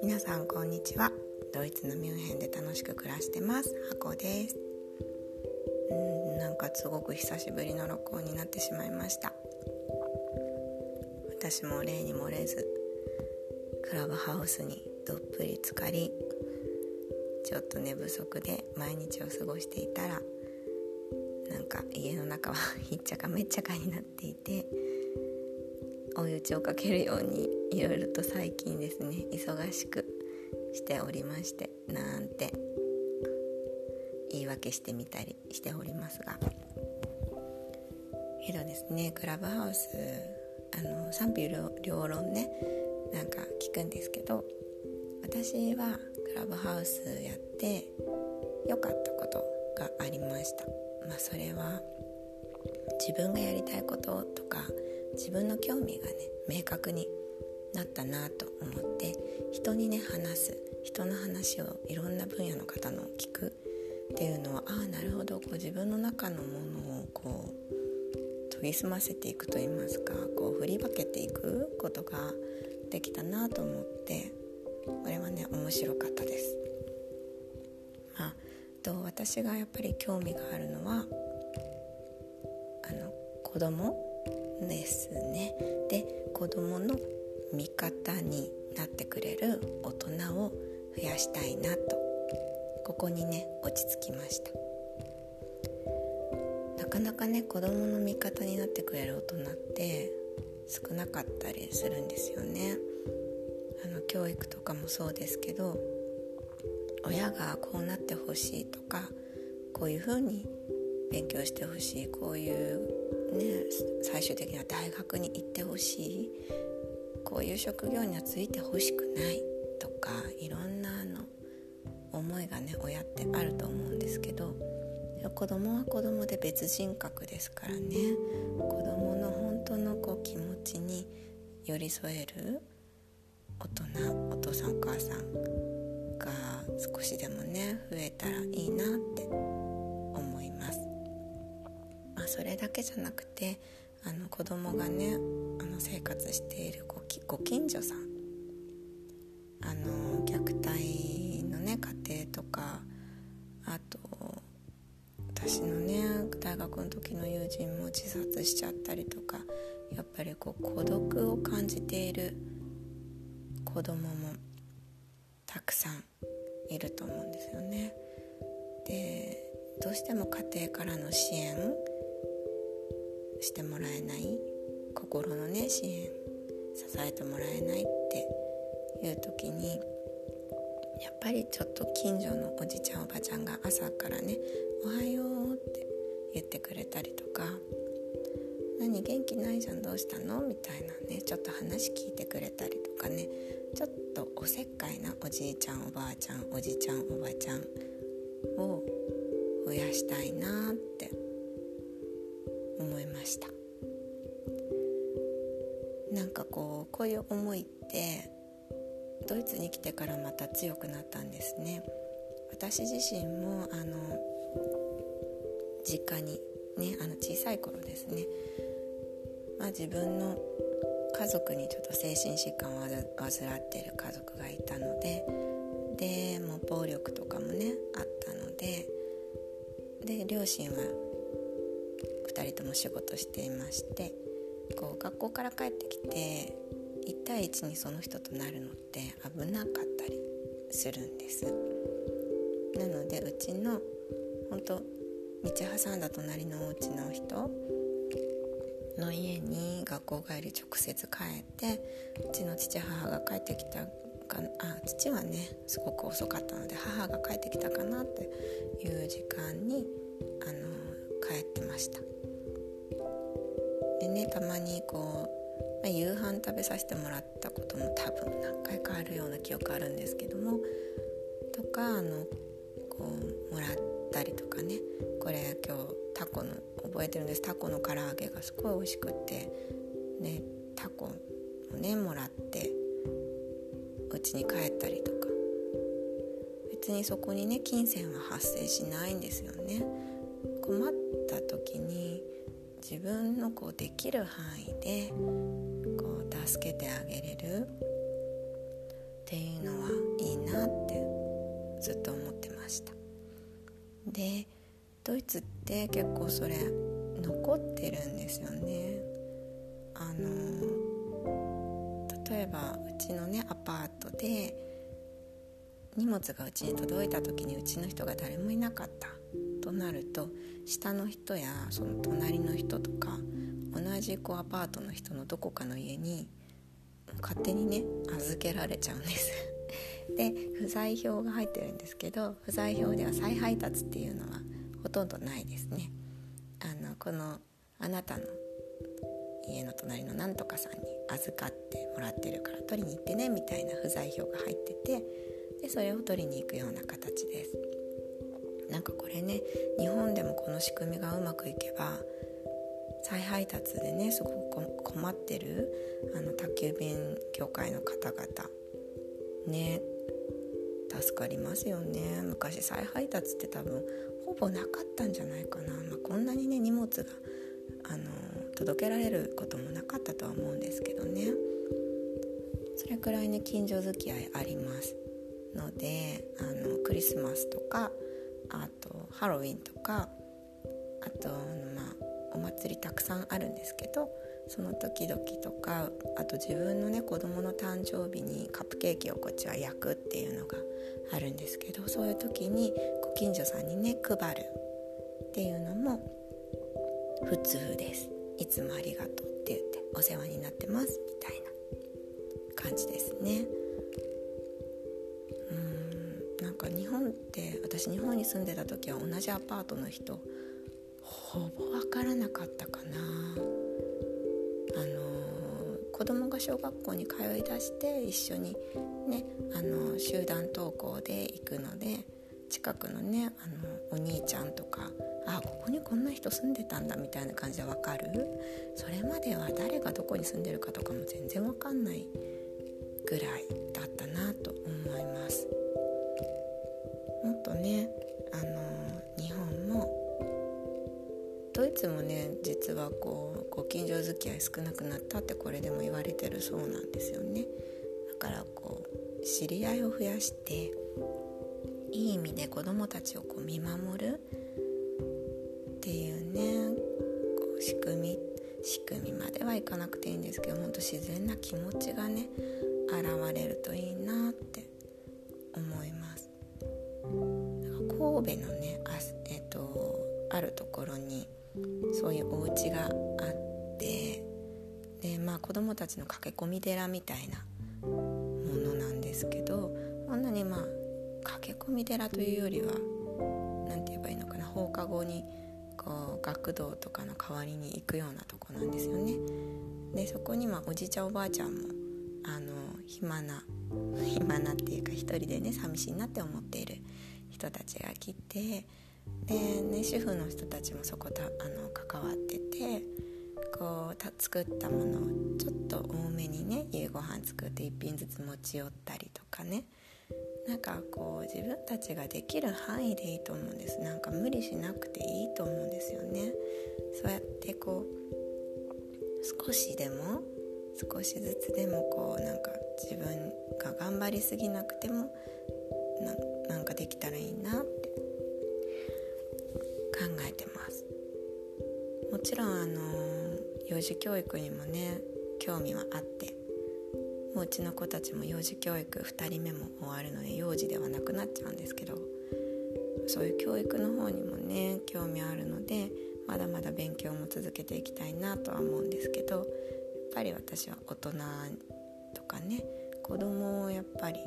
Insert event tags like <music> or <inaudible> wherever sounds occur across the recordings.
皆さんこんにちは。ドイツのミュンヘンで楽しく暮らしてます。ハコです。うんなんかすごく久しぶりの録音になってしまいました。私も例に漏れずクラブハウスにどっぷり浸かりちょっと寝不足で毎日を過ごしていたらなんか家の中は <laughs> ひっちゃかめっちゃかになっていて追い打ちをかけるようにいろいろと最近ですね忙しくしておりましてなんて言い訳してみたりしておりますが。けどですねクラブハウスあの賛否両論ねなんか聞くんですけど私はクラブハウスやって良かったことがありました。まあそれは自分がやりたいこととか自分の興味がね明確になったなと思って人にね話す人の話をいろんな分野の方の聞くっていうのはああなるほどこう自分の中のものをこう研ぎ澄ませていくといいますかこう振り分けていくことができたなと思ってこれはね面白かったです。私がやっぱり興味があるのはあの子供ですね。で子供の味方になってくれる大人を増やしたいなと。ここにね落ち着きました。なかなかね子供の味方になってくれる大人って少なかったりするんですよね。あの教育とかもそうですけど親がこうなってほしいとかこういうふうに勉強してほしいこういうね最終的には大学に行ってほしいこういう職業にはついてほしくないとかいろんなの思いがね親ってあると思うんですけど子供は子供で別人格ですからね子供の本当のこう気持ちに寄り添える大人お父さんお母さんが少しでもね増えたらいいなって思います。まあ、それだけじゃなくてあの子供がねあの生活しているごきご近所さんあの虐待のね家庭とかあと私のね大学の時の友人も自殺しちゃったりとかやっぱりこう孤独を感じている子供もたくさんいると思うんですよね。でどうしても家庭からの支援してもらえない心のね支援支えてもらえないっていう時にやっぱりちょっと近所のおじちゃんおばちゃんが朝からね「おはよう」って言ってくれたりとか「何元気ないじゃんどうしたの?」みたいなねちょっと話聞いてくれたりとかねちょっとおせっかいなおじいちゃんおばあちゃんおじちゃんおばちゃんを増やしたいなって思いました。なんかこうこういう思いってドイツに来てからまた強くなったんですね。私自身もあの実家にねあの小さい頃ですね、まあ、自分の家族にちょっと精神疾患を患っている家族がいたのででもう暴力とかもねあったのでで両親は2人とも仕事していましてこう学校から帰ってきて1対1にその人となるのって危なかったりするんです。なのでうちの本当道挟んだ隣のお家の人の家学校帰り直接帰ってうちの父母が帰ってきたかあ父はねすごく遅かったので母が帰ってきたかなっていう時間にあの帰ってました。でねたまにこう、まあ、夕飯食べさせてもらったことも多分何回かあるような記憶あるんですけどもとかあのこうもらったりとかねこれ今日タコの覚えてるんです。タコの唐揚げがすごい美味しくってねタコをねもらってうちに帰ったりとか。別にそこにね金銭は発生しないんですよね。困った時に自分のこうできる範囲でこう助けてあげれる。っていうのはいいなってずっと思ってました。でドイツって結構それ残ってるんですよね。あの例えばうちのねアパートで荷物がうちに届いた時にうちの人が誰もいなかった。となると下の人やその隣の人とか同じこうアパートの人のどこかの家に勝手にね預けられちゃうんです。<laughs> で不在票が入ってるんですけど不在票では再配達っていうのはほとんどないですね。あのこのあなたの家の隣のなんとかさんに預かってもらってるから取りに行ってねみたいな不在票が入っててでそれを取りに行くような形です。なんかこれね日本でもこの仕組みがうまくいけば再配達でねすごく困ってるあの宅急便業界の方々ね助かりますよね。昔再配達って多分ほぼなかったんじゃないかな、まあ、こんなにね荷物があの届けられることもなかったとは思うんですけどね。それくらいね近所付き合いありますのであのクリスマスとかあとハロウィンとかあとまあお祭りたくさんあるんですけどその時々とかあと自分のね子供の誕生日にカップケーキをこっちは焼くっていうのがあるんですけどそういう時にご近所さんにね配るっていうのも普通です。いつもありがとうって言ってお世話になってますみたいな感じですね。うん。なんか日本って私日本に住んでた時は同じアパートの人ほぼ分からなかったかな。あの子供が小学校に通いだして一緒にねあの集団登校で行くので近くのねあのお兄ちゃんとかあここにこんな人住んでたんだみたいな感じでわかる？それまでは誰がどこに住んでるかとかも全然わかんないぐらいだったなと思います。もっとねあの日本もドイツもね実はこうご近所付き合い少なくなったってこれでも言われてるそうなんですよね。だからこう知り合いを増やしていい意味で子どもたちをこう見守る仕組みまではいかなくていいんですけどほんと自然な気持ちがね現れるといいなって思います。神戸のねあ,、えーと、あるところにそういうお家があってでまあ子供たちの駆け込み寺みたいなものなんですけどこんなにまあ駆け込み寺というよりは何て言えばいいのかな放課後に学童とかの代わりに行くようなとこなんですよね。でそこにまおじいちゃんおばあちゃんもあの暇な暇なっていうか一人でね寂しいなって思っている人たちが来てで、ね、主婦の人たちもそこたあの関わっててこう作ったものをちょっと多めにね夕ご飯作って1品ずつ持ち寄ったりとかねなんかこう自分たちができる範囲でいいと思うんです。なんか無理しなくていいと思うんですよね。そうやってこう少しでも少しずつでもこうなんか自分が頑張りすぎなくてもなんかできたらいいなって。考えてます。もちろんあの幼児教育にもね興味はあってもううちの子たちも幼児教育2人目も終わるので幼児ではなくなっちゃうんですけどそういう教育の方にもね興味あるのでまだまだ勉強も続けていきたいなとは思うんですけどやっぱり私は大人とかね子供をやっぱり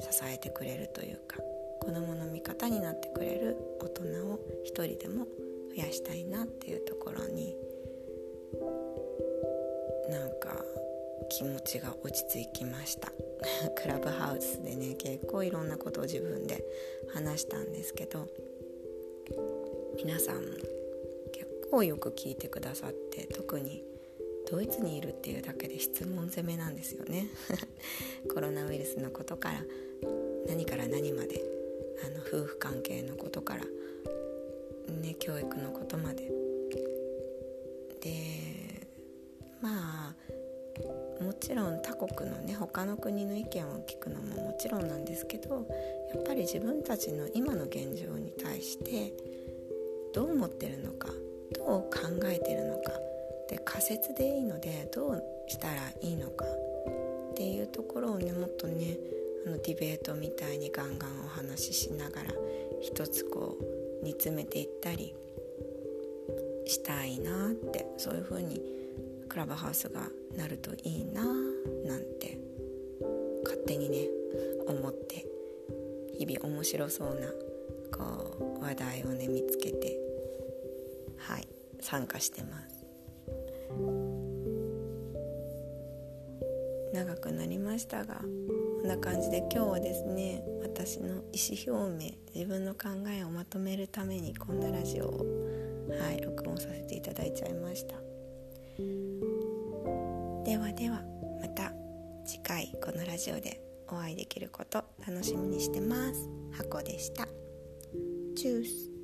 支えてくれるというか子供の味方になってくれる大人を一人でも増やしたいなっていうところに気持ちが落ち着きました。<laughs> クラブハウスでね結構いろんなことを自分で話したんですけど皆さんも結構よく聞いてくださって特にドイツにいるっていうだけで質問攻めなんですよね。<laughs> コロナウイルスのことから何から何まであの夫婦関係のことから、ね、教育のことまで。でまあもちろん他国のね他の国の意見を聞くのももちろんなんですけどやっぱり自分たちの今の現状に対してどう思ってるのかどう考えてるのかで仮説でいいのでどうしたらいいのかっていうところをねもっとねあのディベートみたいにガンガンお話ししながら一つこう煮詰めていったりしたいなってそういう風にクラブハウスがなるといいななんて勝手にね思って日々面白そうなこう話題をね見つけてはい参加してます。長くなりましたがこんな感じで今日はですね私の意思表明自分の考えをまとめるためにこんなラジオをはい録音させていただいちゃいました。ではではまた次回このラジオでお会いできること楽しみにしてます。箱でした。チュース。